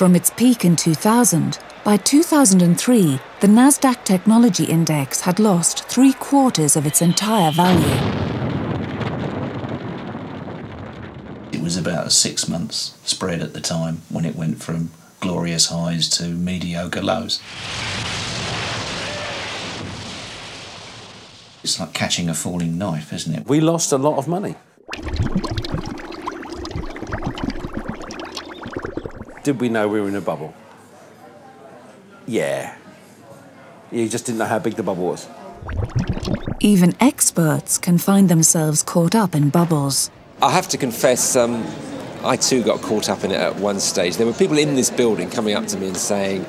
From its peak in 2000, by 2003, the Nasdaq Technology Index had lost three quarters of its entire value. It was about a six months spread at the time when it went from glorious highs to mediocre lows. It's like catching a falling knife, isn't it? We lost a lot of money. Did we know we were in a bubble? Yeah. You just didn't know how big the bubble was. Even experts can find themselves caught up in bubbles. I have to confess, um, I too got caught up in it at one stage. There were people in this building coming up to me and saying,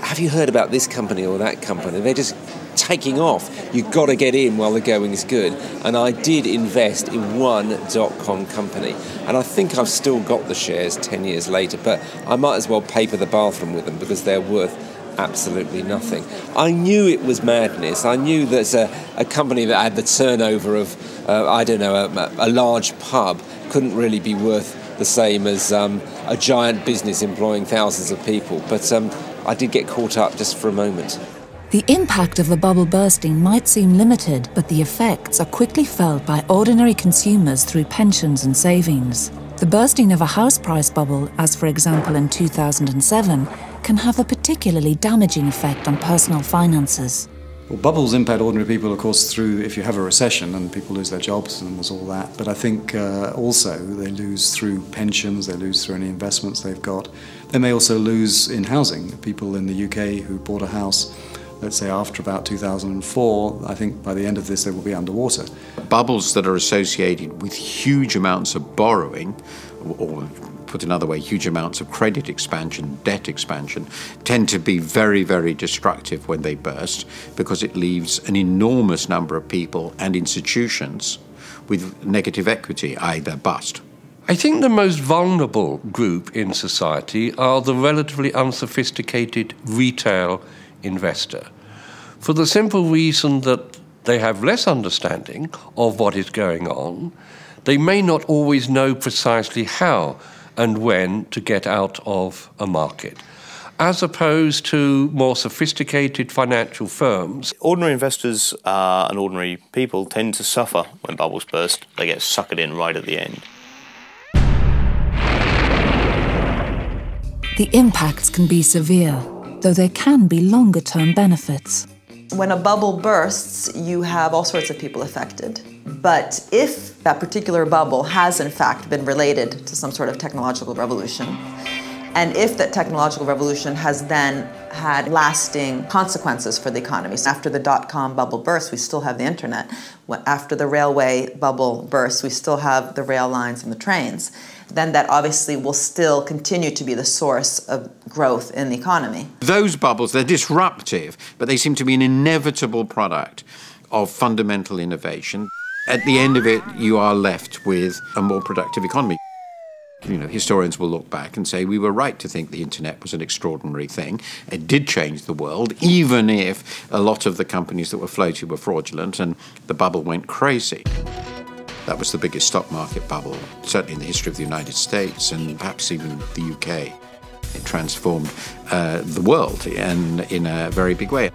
Have you heard about this company or that company? They're just taking off. You've got to get in while the going is good. And I did invest in one dot com company. And I think I've still got the shares 10 years later, but I might as well paper the bathroom with them because they're worth absolutely nothing. I knew it was madness. I knew that a, a company that had the turnover of, uh, I don't know, a, a large pub couldn't really be worth the same as um, a giant business employing thousands of people. But um, I did get caught up just for a moment. The impact of the bubble bursting might seem limited, but the effects are quickly felt by ordinary consumers through pensions and savings. The bursting of a house price bubble, as for example in 2007, can have a particularly damaging effect on personal finances. Well, bubbles impact ordinary people, of course, through if you have a recession and people lose their jobs and there's all that. But I think uh, also they lose through pensions, they lose through any investments they've got. They may also lose in housing. People in the UK who bought a house, let's say after about 2004, I think by the end of this they will be underwater. Bubbles that are associated with huge amounts of borrowing, or put another way, huge amounts of credit expansion, debt expansion, tend to be very, very destructive when they burst because it leaves an enormous number of people and institutions with negative equity, either bust. I think the most vulnerable group in society are the relatively unsophisticated retail investor. For the simple reason that they have less understanding of what is going on, they may not always know precisely how and when to get out of a market. As opposed to more sophisticated financial firms. Ordinary investors uh, and ordinary people tend to suffer when bubbles burst. They get suckered in right at the end. The impacts can be severe, though there can be longer term benefits. When a bubble bursts, you have all sorts of people affected. But if that particular bubble has in fact been related to some sort of technological revolution, and if that technological revolution has then had lasting consequences for the economy. After the dot com bubble burst, we still have the internet. After the railway bubble burst, we still have the rail lines and the trains. Then that obviously will still continue to be the source of growth in the economy. Those bubbles, they're disruptive, but they seem to be an inevitable product of fundamental innovation. At the end of it, you are left with a more productive economy. You know, historians will look back and say we were right to think the internet was an extraordinary thing. It did change the world, even if a lot of the companies that were floated were fraudulent and the bubble went crazy. That was the biggest stock market bubble, certainly in the history of the United States and perhaps even the UK. It transformed uh, the world in, in a very big way.